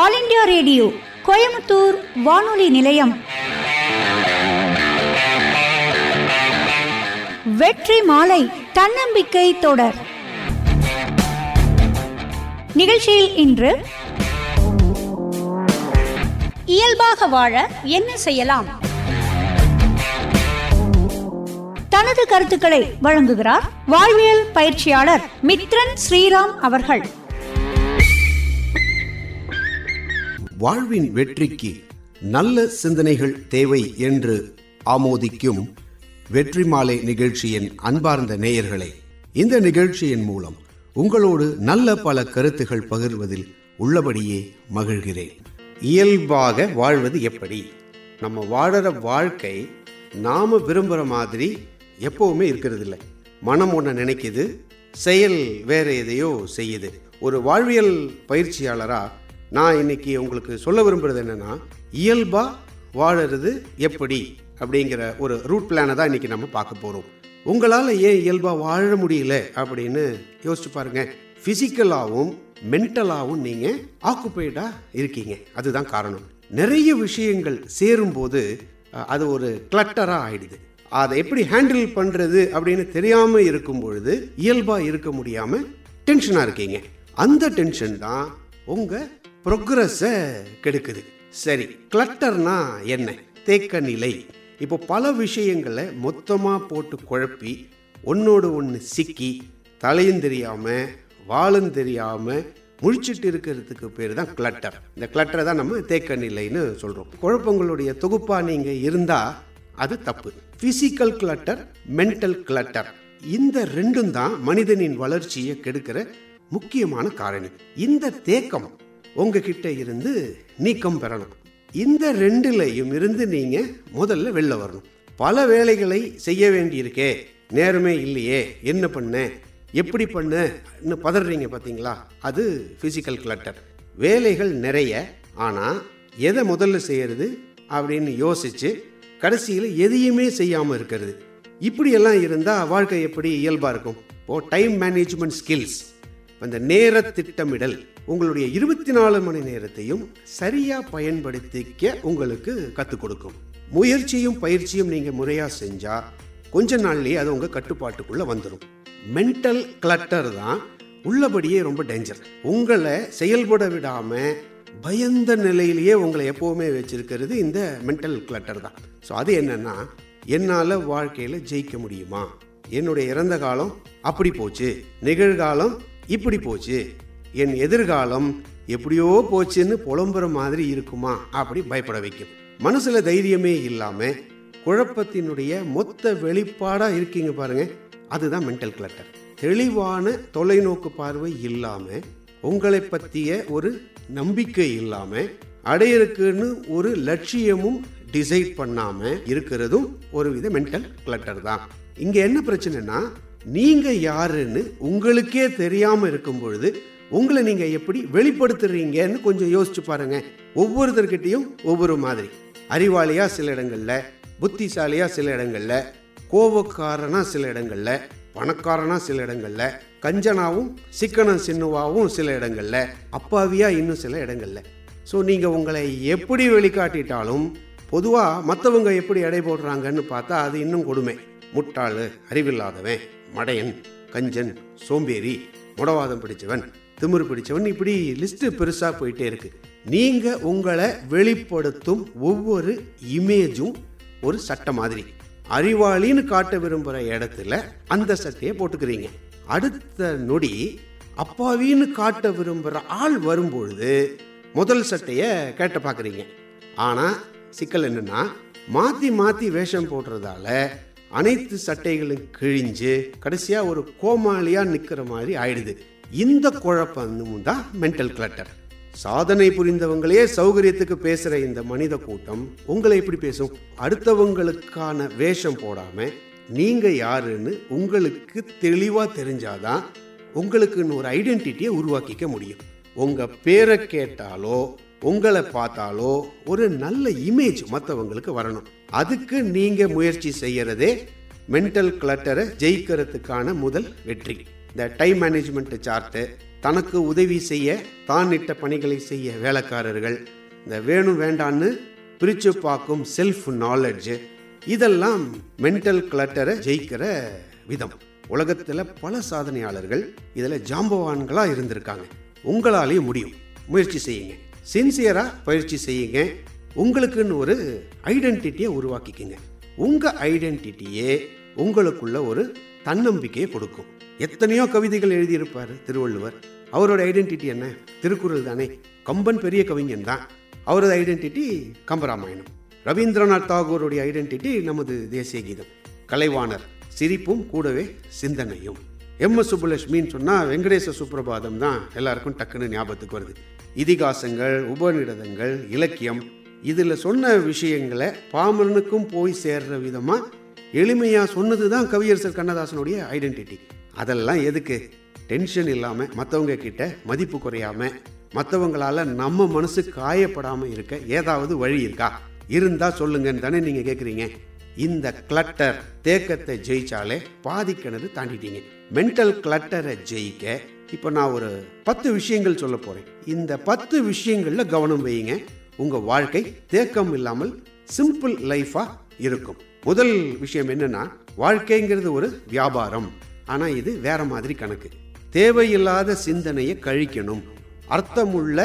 All India radio Coimbatore வானொலி நிலையம் வெற்றி மாலை தன்னம்பிக்கை தொடர் நிகழ்ச்சியில் இன்று இயல்பாக வாழ என்ன செய்யலாம்? தனது கருத்துக்களை வழங்குகிறார் வாழ்வியல் பயிற்சியாளர் மித்ரன் ஸ்ரீராம் அவர்கள். வாழ்வின் வெற்றிக்கு நல்ல சிந்தனைகள் தேவை என்று ஆமோதிக்கும் வெற்றி மாலை நிகழ்ச்சியின் அன்பார்ந்த நேயர்களே இந்த நிகழ்ச்சியின் மூலம் உங்களோடு நல்ல பல கருத்துகள் பகிர்வதில் உள்ளபடியே மகிழ்கிறேன். இயல்பாக வாழ்வது எப்படி? நம்ம வாழற வாழ்க்கை நாம விரும்புகிற மாதிரி எப்பவுமே இருக்கிறது இல்லை மனம் ஒன்று நினைக்குது செயல் வேற எதையோ செய்யுது. ஒரு வாழ்வியல் பயிற்சியாளரா நான் இன்னைக்கு உங்களுக்கு சொல்ல விரும்புறது என்னென்னா இயல்பாக வாழறது எப்படி அப்படிங்கிற ஒரு ரூட் பிளானை தான் இன்றைக்கி நம்ம பார்க்க போகிறோம் உங்களால் ஏன் இயல்பாக வாழ முடியல அப்படின்னு யோசிச்சு பாருங்க. ஃபிசிக்கலாகவும் மென்டலாகவும் நீங்கள் ஆக்குப்பைடாக இருக்கீங்க. அதுதான் காரணம். நிறைய விஷயங்கள் சேரும்போது அது ஒரு கிளட்டராக ஆயிடுது. அதை எப்படி ஹேண்டில் பண்ணுறது அப்படின்னு தெரியாம இருக்கும் பொழுது இயல்பாக இருக்க முடியாமல் டென்ஷனாக இருக்கீங்க. அந்த டென்ஷன் தான் உங்கள் ப்ரொக்ரஸை கெடுக்குது. சரி கிளட்டர்னா என்ன? தேக்க நிலை இப்போ பல விஷயங்களை மொத்தமாக போட்டு குழப்பி ஒன்னோடு ஒன்று சிக்கி தலையும் தெரியாமல் வாழும் தெரியாமல் முழிச்சிட்டு இருக்கிறதுக்கு பேர் தான் கிளட்டர் இந்த கிளட்டரை தான் நம்ம தேக்க நிலைன்னு சொல்கிறோம் குழப்பங்களுடைய தொகுப்பாக நீங்கள் இருந்தால் அது தப்பு. ஃபிசிக்கல் கிளட்டர் மென்டல் கிளட்டர் இந்த ரெண்டும் தான் மனிதனின் வளர்ச்சியை கெடுக்கிற முக்கியமான காரணி. இந்த தேக்கம் உங்ககிட்ட இருந்து நீக்கம் பெறணும். இந்த ரெண்டுலையும் இருந்து நீங்கள் முதல்ல வெளில வரணும். பல வேலைகளை செய்ய வேண்டியிருக்கே. நேரமே இல்லையே. என்ன பண்ண? எப்படி பண்ண? இன்னும் பதறீங்க பார்த்தீங்களா அது ஃபிசிக்கல் கிளட்டர் வேலைகள் நிறைய. ஆனால் எதை முதல்ல செய்யறது அப்படின்னு யோசிச்சு கடைசியில் எதையுமே செய்யாமல் இருக்கிறது. இப்படியெல்லாம் இருந்தால் வாழ்க்கை எப்படி இயல்பாக இருக்கும்? இப்போ டைம் மேனேஜ்மெண்ட் ஸ்கில்ஸ் அந்த நேர திட்டமிடல். உங்களுடைய இருபத்தி நாலு மணி நேரத்தையும் சரியா பயன்படுத்திக்க உங்களுக்கு கற்றுக் கொடுக்கும். முயற்சியும் பயிற்சியும் நீங்க முறையா செஞ்சா கொஞ்ச நாள்லயே அது உங்க கட்டுப்பாட்டுக்குள்ள வந்துடும் மென்டல் கிளட்டர் தான் உள்ளபடியே ரொம்ப டேஞ்சர் உங்களை செயல்பட விடாம பயந்த நிலையிலேயே உங்களை எப்பவுமே வச்சிருக்கிறது இந்த மென்டல் கிளட்டர் தான். ஸோ அது என்னன்னா என்னால் வாழ்க்கையில் ஜெயிக்க முடியுமா? என்னுடைய இறந்த காலம் அப்படி போச்சு நிகழ்காலம் இப்படி போச்சு என் எதிர்காலம் எப்படியோ போச்சுன்னு புலம்புற மாதிரி இருக்குமா அப்படி பயப்பட வைக்கும். மனசுல தைரியமே இல்லாம குழப்பத்தினுடைய மொத்த வெளிப்பாடா இருக்கீங்க பாருங்க. அதுதான் மென்டல் கிளட்டர் தெளிவான தொலைநோக்கு பார்வை இல்லாம உங்களை பற்றிய ஒரு நம்பிக்கை இல்லாம அடையறக்குன்னு ஒரு லட்சியமும் டிசைட் பண்ணாம இருக்கிறதும் ஒரு வித மென்டல் கிளட்டர் தான். இங்க என்ன பிரச்சனைனா நீங்க யாருன்னு உங்களுக்கே தெரியாம இருக்கும் பொழுது உங்களை நீங்கள் எப்படி வெளிப்படுத்துறீங்கன்னு கொஞ்சம் யோசிச்சு பாருங்க. ஒவ்வொருத்தர்கிட்டையும் ஒவ்வொரு மாதிரி. அறிவாளியாக சில இடங்களில் புத்திசாலியாக சில இடங்களில் கோபக்காரனாக சில இடங்களில் பணக்காரனாக சில இடங்களில் கஞ்சனாவும் சிக்கனம் சின்னுவாவும் சில இடங்களில் அப்பாவியாக இன்னும் சில இடங்கள்ல. ஸோ நீங்கள் உங்களை எப்படி வெளிக்காட்டிட்டாலும் பொதுவாக மற்றவங்க எப்படி எடை போடுறாங்கன்னு பார்த்தா அது இன்னும் கொடுமை. முட்டாள் அறிவில்லாதவன் மடையன் கஞ்சன் சோம்பேறி முடவாதம் பிடிச்சவன் திமிரு பிடிச்சவன். இப்படி லிஸ்ட்டு பெருசாக போயிட்டே இருக்கு. நீங்கள் உங்களை வெளிப்படுத்தும் ஒவ்வொரு இமேஜும் ஒரு சட்டை மாதிரி. அறிவாளின்னு காட்ட விரும்புகிற இடத்துல அந்த சட்டையை போட்டுக்கிறீங்க. அடுத்த நொடி அப்பாவின்னு காட்ட விரும்புகிற ஆள் வரும்பொழுது முதல் சட்டையை கேட்ட பார்க்குறீங்க ஆனால் சிக்கல் என்னென்னா மாற்றி மாற்றி வேஷம் போடுறதால அனைத்து சட்டைகளும் கிழிஞ்சு கடைசியாக ஒரு கோமாளியாக நிற்கிற மாதிரி ஆயிடுது. இந்த குழப்பமும் தான் மென்டல் கிளட்டர் சாதனை புரிந்தவங்களே சௌகரியத்துக்கு பேசுற இந்த மனித கூட்டம் உங்களை எப்படி பேசும்? அடுத்தவங்களுக்கான வேஷம் போடாம நீங்க யாருன்னு உங்களுக்கு தெளிவா தெரிஞ்சாதான் உங்களுக்குன்னு ஒரு ஐடென்டிட்டியை உருவாக்கிக்க முடியும். உங்க பேரை கேட்டாலோ உங்களை பார்த்தாலோ ஒரு நல்ல இமேஜ் மற்றவங்களுக்கு வரணும். அதுக்கு நீங்க முயற்சி செய்யறதே மென்டல் கிளட்டரை ஜெயிக்கிறதுக்கான முதல் வெற்றி. இந்த டைம் மேனேஜ்மெண்ட் சார்ட்டு தனக்கு உதவி செய்ய தான் இட்ட பணிகளை செய்ய வேலைக்காரர்கள். இந்த வேணும் வேண்டான்னு பிரித்து பார்க்கும் செல்ஃப் நாலெட்ஜு இதெல்லாம் மென்டல் கிளட்டரை ஜெயிக்கிற விதம். உலகத்தில் பல சாதனையாளர்கள் இதில் ஜாம்பவான்களாக இருந்திருக்காங்க. உங்களாலேயும் முடியும். முயற்சி செய்யுங்க. சின்சியராக பயிற்சி செய்யுங்க. உங்களுக்குன்னு ஒரு ஐடென்டிட்டியை உருவாக்கிக்கங்க. உங்கள் ஐடென்டிட்டியே உங்களுக்குள்ள ஒரு தன்னம்பிக்கையை கொடுக்கும். எத்தனையோ கவிதைகள் எழுதியிருப்பார் திருவள்ளுவர். அவரோட ஐடென்டிட்டி என்ன? திருக்குறள் தானே. கம்பன் பெரிய கவிஞன் தான். அவரது ஐடென்டிட்டி கம்பராமாயணம். ரவீந்திரநாத் தாகூருடைய ஐடென்டிட்டி நமது தேசிய கீதம். கலைவாணர் சிரிப்பும் கூடவே சிந்தனையும். எம். எஸ். சுப்புலட்சுமின்னு சொன்னால் வெங்கடேச சுப்பிரபாதம் தான் எல்லாருக்கும் டக்குன்னு ஞாபகத்துக்கு வருது. இதிகாசங்கள் உபநிடதங்கள் இலக்கியம் இதில் சொன்ன விஷயங்களை பாமரனுக்கும் போய் சேர்ற விதமாக எளிமையாக சொன்னது தான் கவியரசர் கண்ணதாசனுடைய ஐடென்டிட்டி அதெல்லாம் எதுக்கு? டென்ஷன் இல்லாமல் மற்றவங்க கிட்ட மதிப்பு குறையாம மற்றவங்களால நம்ம மனசு காயப்படாமல் இருக்க ஏதாவது வழி இருக்கா? இருந்தால் சொல்லுங்கன்னு தானே நீங்கள் கேட்குறீங்க இந்த கிளட்டர் தேக்கத்தை ஜெயிச்சாலே பாதி கிணறு தாண்டிட்டீங்க. மென்டல் கிளட்டரை ஜெயிக்க இப்போ நான் ஒரு பத்து விஷயங்கள் சொல்ல போகிறேன் இந்த பத்து விஷயங்களில் கவனம் வையுங்க. உங்கள் வாழ்க்கை தேக்கம் இல்லாமல் சிம்பிள் லைஃபாக இருக்கும். முதல் விஷயம் என்னன்னா வாழ்க்கைங்கிறது ஒரு வியாபாரம். ஆனால் இது வேற மாதிரி கணக்கு. தேவையில்லாத சிந்தனையை கழிக்கணும். அர்த்தமுள்ள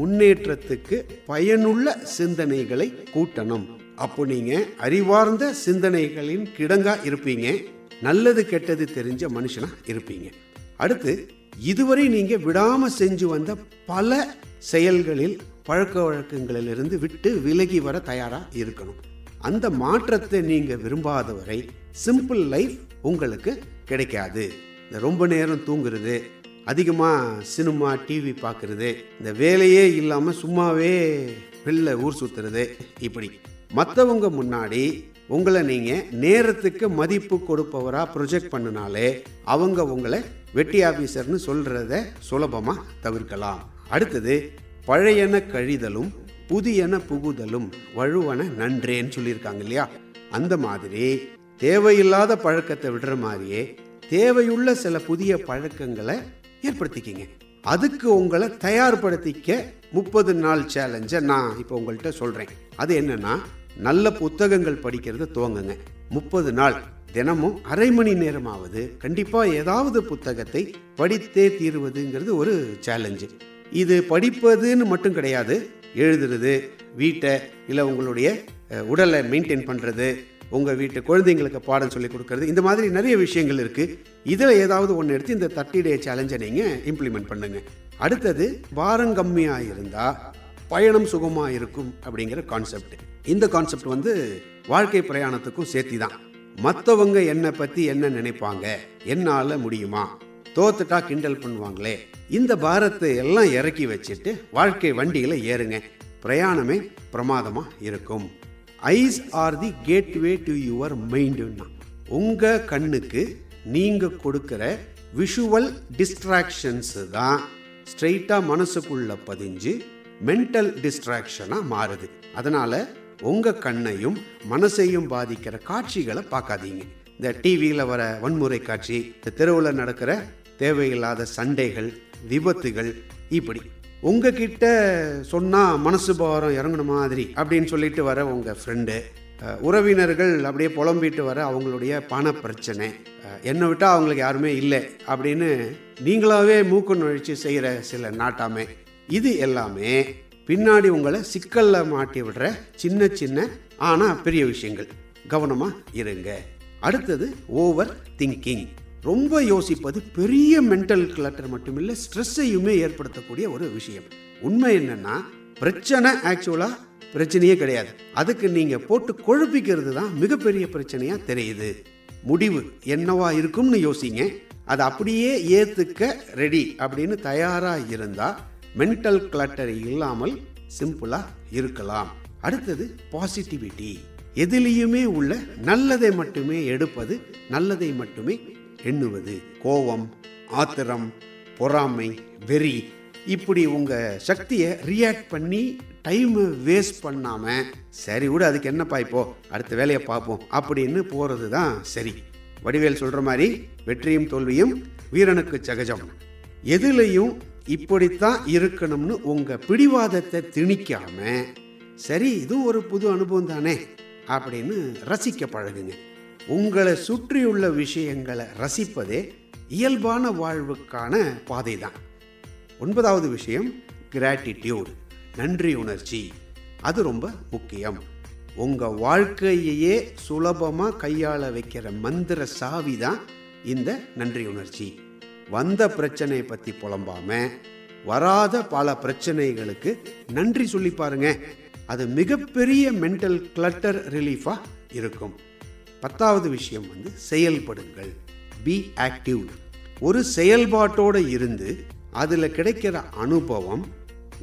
முன்னேற்றத்துக்கு பயனுள்ள சிந்தனைகளை கூட்டணும். அப்போ நீங்க அறிவார்ந்த சிந்தனைகளின் கிடங்கா இருப்பீங்க. நல்லது கெட்டது தெரிஞ்ச மனுஷனா இருப்பீங்க. அடுத்து இதுவரை நீங்க விடாம செஞ்சு வந்த பல செயல்களில் பழக்க வழக்கங்களிலிருந்து விட்டு விலகி வர தயாரா இருக்கணும். அந்த மாற்றத்தை நீங்க விரும்பாத வரை சிம்பிள் லைஃப் உங்களுக்கு கிடைக்காது. இந்த ரொம்ப நேரம் தூங்குறது அதிகமாக சினிமா டிவி பார்க்குறது இந்த வேலையே இல்லாமல் சும்மாவே வெளில ஊர் சுற்றுறது இப்படி. மற்றவங்க முன்னாடி உங்களை நீங்கள் நேரத்துக்கு மதிப்பு கொடுப்பவராக ப்ரொஜெக்ட் பண்ணினாலே அவங்க உங்களை வெட்டி ஆஃபீஸர்னு சொல்கிறத சுலபமாக தவிர்க்கலாம். அடுத்தது பழையன கழிதலும் புதியன புகுதலும் வழுவன நன்றேன்னு சொல்லியிருக்காங்க இல்லையா? அந்த மாதிரி தேவையில்லாத பழக்கத்தை விடுற மாதிரியே தேவையுள்ள சில புதிய பழக்கங்களை ஏற்படுத்திக்கிங்க. அதுக்கு உங்களை தயார்படுத்திக்க முப்பது நாள் சேலஞ்சை நான் இப்போ உங்கள்கிட்ட சொல்கிறேன் அது என்னன்னா நல்ல புத்தகங்கள் படிக்கிறத துவங்குங்க. முப்பது நாள். தினமும் அரை மணி நேரமாவது கண்டிப்பாக ஏதாவது புத்தகத்தை படித்தே தீருவதுங்கிறது ஒரு சேலஞ்சு இது படிப்பதுன்னு மட்டும் கிடையாது எழுதுறது வீட்டை இல்லை உங்களுடைய உடலை மெயின்டைன் பண்ணுறது உங்கள் வீட்டு குழந்தைங்களுக்கு பாடம் சொல்லி கொடுக்கறது. இந்த மாதிரி நிறைய விஷயங்கள் இருக்குது இதில் ஏதாவது ஒன்று எடுத்து இந்த தர்ட்டி டே சேலஞ்சை நீங்கள் இம்ப்ளிமெண்ட் பண்ணுங்க. அடுத்தது பாரம் கம்மியாக இருந்தால் பயணம் சுகமாக இருக்கும் அப்படிங்கிற கான்செப்ட் இந்த கான்செப்ட் வந்து வாழ்க்கை பிரயாணத்துக்கும் சேர்த்தி தான் மற்றவங்க என்னை பற்றி என்ன நினைப்பாங்க? என்னால் முடியுமா? தோத்துட்டா கிண்டல் பண்ணுவாங்களே. இந்த பாரத்தை எல்லாம் இறக்கி வச்சுட்டு வாழ்க்கை வண்டியில் ஏறுங்க. பிரயாணமே பிரமாதமாக இருக்கும். Eyes are the gateway to your மைண்டுன்னா உங்கள் கண்ணுக்கு நீங்கள் கொடுக்குற விஷுவல் டிஸ்ட்ராக்ஷன்ஸு தான் ஸ்ட்ரெயிட்டாக மனசுக்குள்ளே பதிஞ்சு மென்டல் டிஸ்ட்ராக்ஷனாக மாறுது. அதனால் உங்கள் கண்ணையும் மனசையும் பாதிக்கிற காட்சிகளை பார்க்காதீங்க. இந்த டிவியில் வர வன்முறை காட்சி இந்த தெருவில் நடக்கிற தேவையில்லாத சண்டைகள் விபத்துகள் இப்படி. உங்ககிட்ட சொன்னால் மனசு பாரம் இறங்குன மாதிரி அப்படின்னு சொல்லிட்டு வர உங்கள் ஃப்ரெண்டு உறவினர்கள் அப்படியே புலம்பிட்டு வர அவங்களுடைய பண பிரச்சனை என்னை விட்டால் அவங்களுக்கு யாருமே இல்லை அப்படின்னு நீங்களாவே மூக்கு நுழைச்சி செய்கிற சில நாட்டாமை. இது எல்லாமே பின்னாடி உங்களை சிக்கலில் மாட்டி விடுற சின்ன சின்ன ஆனால் பெரிய விஷயங்கள். கவனமாக இருங்க. அடுத்தது ஓவர் திங்கிங் ரொம்ப யோசிப்பது பெரிய மென்டல் கிளட்டர் மட்டுமில்லை ஸ்ட்ரெஸ்ஸையுமே ஏற்படுத்தக்கூடிய ஒரு விஷயம். உண்மை என்னன்னா பிரச்சனை ஆக்சுவலாக பிரச்சனையே கிடையாது. அதுக்கு நீங்கள் போட்டு குழப்பிக்கிறது தான் மிகப்பெரிய பிரச்சனையாக தெரியுது. முடிவு என்னவா இருக்கும்னு யோசிங்க. அதை அப்படியே ஏற்றுக்க ரெடி அப்படின்னு தயாராக இருந்தால் மென்டல் கிளட்டர் இல்லாமல் சிம்பிளாக இருக்கலாம். அடுத்தது பாசிட்டிவிட்டி எதிலையுமே உள்ள நல்லதை மட்டுமே எடுப்பது நல்லதை மட்டுமே எண்ணுவது கோபம் ஆத்திரம் பொறாமை வெறி. இப்படி உங்கள் சக்தியை ரியாக்ட் பண்ணி டைம் வேஸ்ட் பண்ணாமல் சரி விட அதுக்கு என்னப்பா இப்போ? அடுத்த வேலையை பார்ப்போம். அப்படின்னு போகிறது தான் சரி. வடிவேல் சொல்கிற மாதிரி வெற்றியும் தோல்வியும் வீரனுக்கு சகஜம். எதுலையும் இப்படித்தான் இருக்கணும்னு உங்கள் பிடிவாதத்தை திணிக்காம சரி இது ஒரு புது அனுபவம் தானே அப்படின்னு ரசிக்க பழகுங்க. உங்களை சுற்றியுள்ள விஷயங்களை ரசிப்பதே இயல்பான வாழ்வுக்கான பாதை தான் ஒன்பதாவது விஷயம் கிராட்டிடியூடு நன்றி உணர்ச்சி. அது ரொம்ப முக்கியம். உங்கள் வாழ்க்கையையே சுலபமாக கையாள வைக்கிற மந்திர சாவி தான் இந்த நன்றி உணர்ச்சி. வந்த பிரச்சனையை பற்றி புலம்பாம வராத பல பிரச்சனைகளுக்கு நன்றி சொல்லி பாருங்க. அது மிகப்பெரிய மென்டல் கிளட்டர் ரிலீஃபாக இருக்கும். பத்தாவது விஷயம் வந்து செயல்படுங்கள். பி ஆக்டிவ் ஒரு செயல்பாட்டோடு இருந்து அதில் கிடைக்கிற அனுபவம்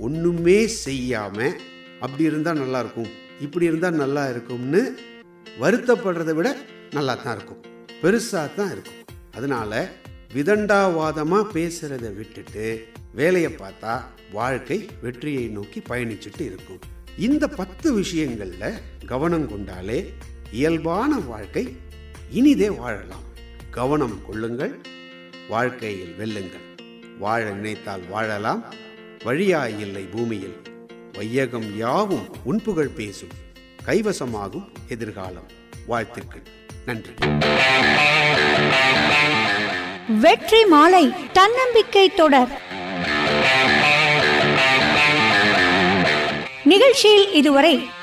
ஒன்றுமே செய்யாமல் அப்படி இருந்தால் நல்லாயிருக்கும் இப்படி இருந்தால் நல்லா இருக்கும்னு வருத்தப்படுறதை விட நல்லா தான் இருக்கும். பெருசாக தான் இருக்கும். அதனால விதண்டாவாதமாக பேசுகிறத விட்டுட்டு வேலையை பார்த்தா வாழ்க்கை வெற்றியை நோக்கி பயணிச்சுட்டு இருக்கும். இந்த பத்து விஷயங்களில் கவனம் கொண்டாலே இயல்பான வாழ்க்கை இனிதே வாழலாம். கவனம் கொள்ளுங்கள் வாழ்க்கையில் வெல்லுங்கள். வாழ நினைத்தால் வாழலாம் வழியா இல்லை பூமியில். வையகம் யாவும் உன்புகழ் பேசும் கைவசமாகும் எதிர்காலம். வாழ்த்துக்கள். நன்றி. வெற்றி மாலை தன்னம்பிக்கை தொடர். நிகழ்ச்சியில் இதுவரை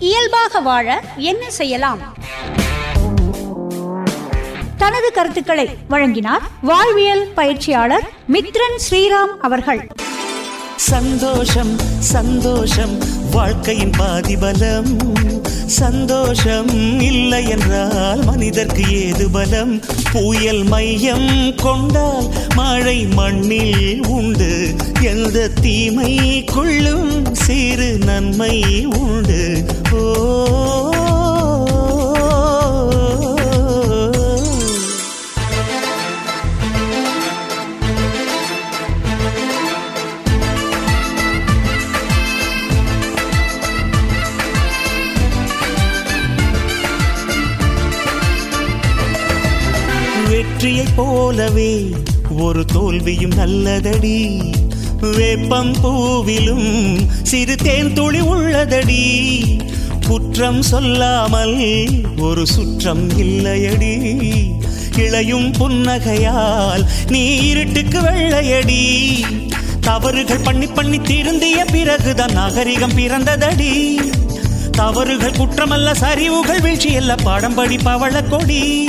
இயல்பாக வாழ என்ன செய்யலாம்? தனது கருத்துக்களை வழங்கினார் வாழ்வியல் பயிற்சியாளர் மித்ரன் ஸ்ரீராம் அவர்கள். சந்தோஷம் சந்தோஷம் வாழ்க்கையின் பாதிபலம். சந்தோஷம் இல்லை என்றால் மனிதர்க்கு ஏது பலம்? புயல் மையம் கொண்டால் மழை மண்ணில் உண்டு. எந்த தீமை கொள்ளும் சிறு நன்மை உண்டு. ஓ போலவே ஒரு தோல்வியும் நல்லதடி. வேப்பம் பூவிலும் சிறு தேன் துளி உள்ளதடி. குற்றம் சொல்லாமல் ஒரு சுற்றம் இல்லையடி. இளையும் புன்னகையால் நீ இருட்டுக்கு வெள்ளையடி. தவறுகள் பண்ணி பண்ணி திருந்திய பிறகுதான் நாகரிகம் பிறந்ததடி. தவறுகள் குற்றமல்ல சரிவுகள் வீழ்ச்சி அல்ல பாடம்படி பவள கொடி.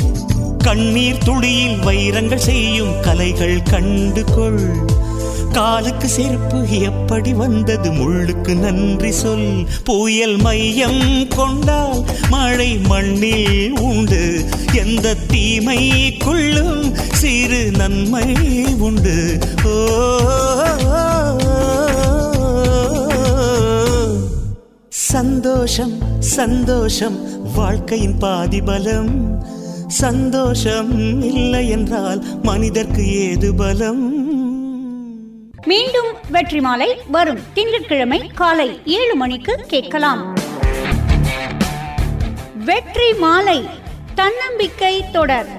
கண்ணீர் துளியில் வைரங்கள் செய்யும் கலைகள் கண்டு கொள் காலுக்கு செருப்பு எப்படி வந்தது முள்ளுக்கு நன்றி சொல். புயல் மையம் கொண்டால் மழை மண்ணில் உண்டு. எந்த தீமை கொள்ளும் சிறு நன்மை உண்டு. ஓ சந்தோஷம் சந்தோஷம் வாழ்க்கையின் பாதிபலம். சந்தோஷம் இல்லை என்றால் மனிதர்க்கு ஏது பலம்? மீண்டும் வெற்றி மாலை வரும் திங்கட்கிழமை காலை ஏழு மணிக்கு கேட்கலாம். வெற்றி மாலை தன்னம்பிக்கை தொடர்.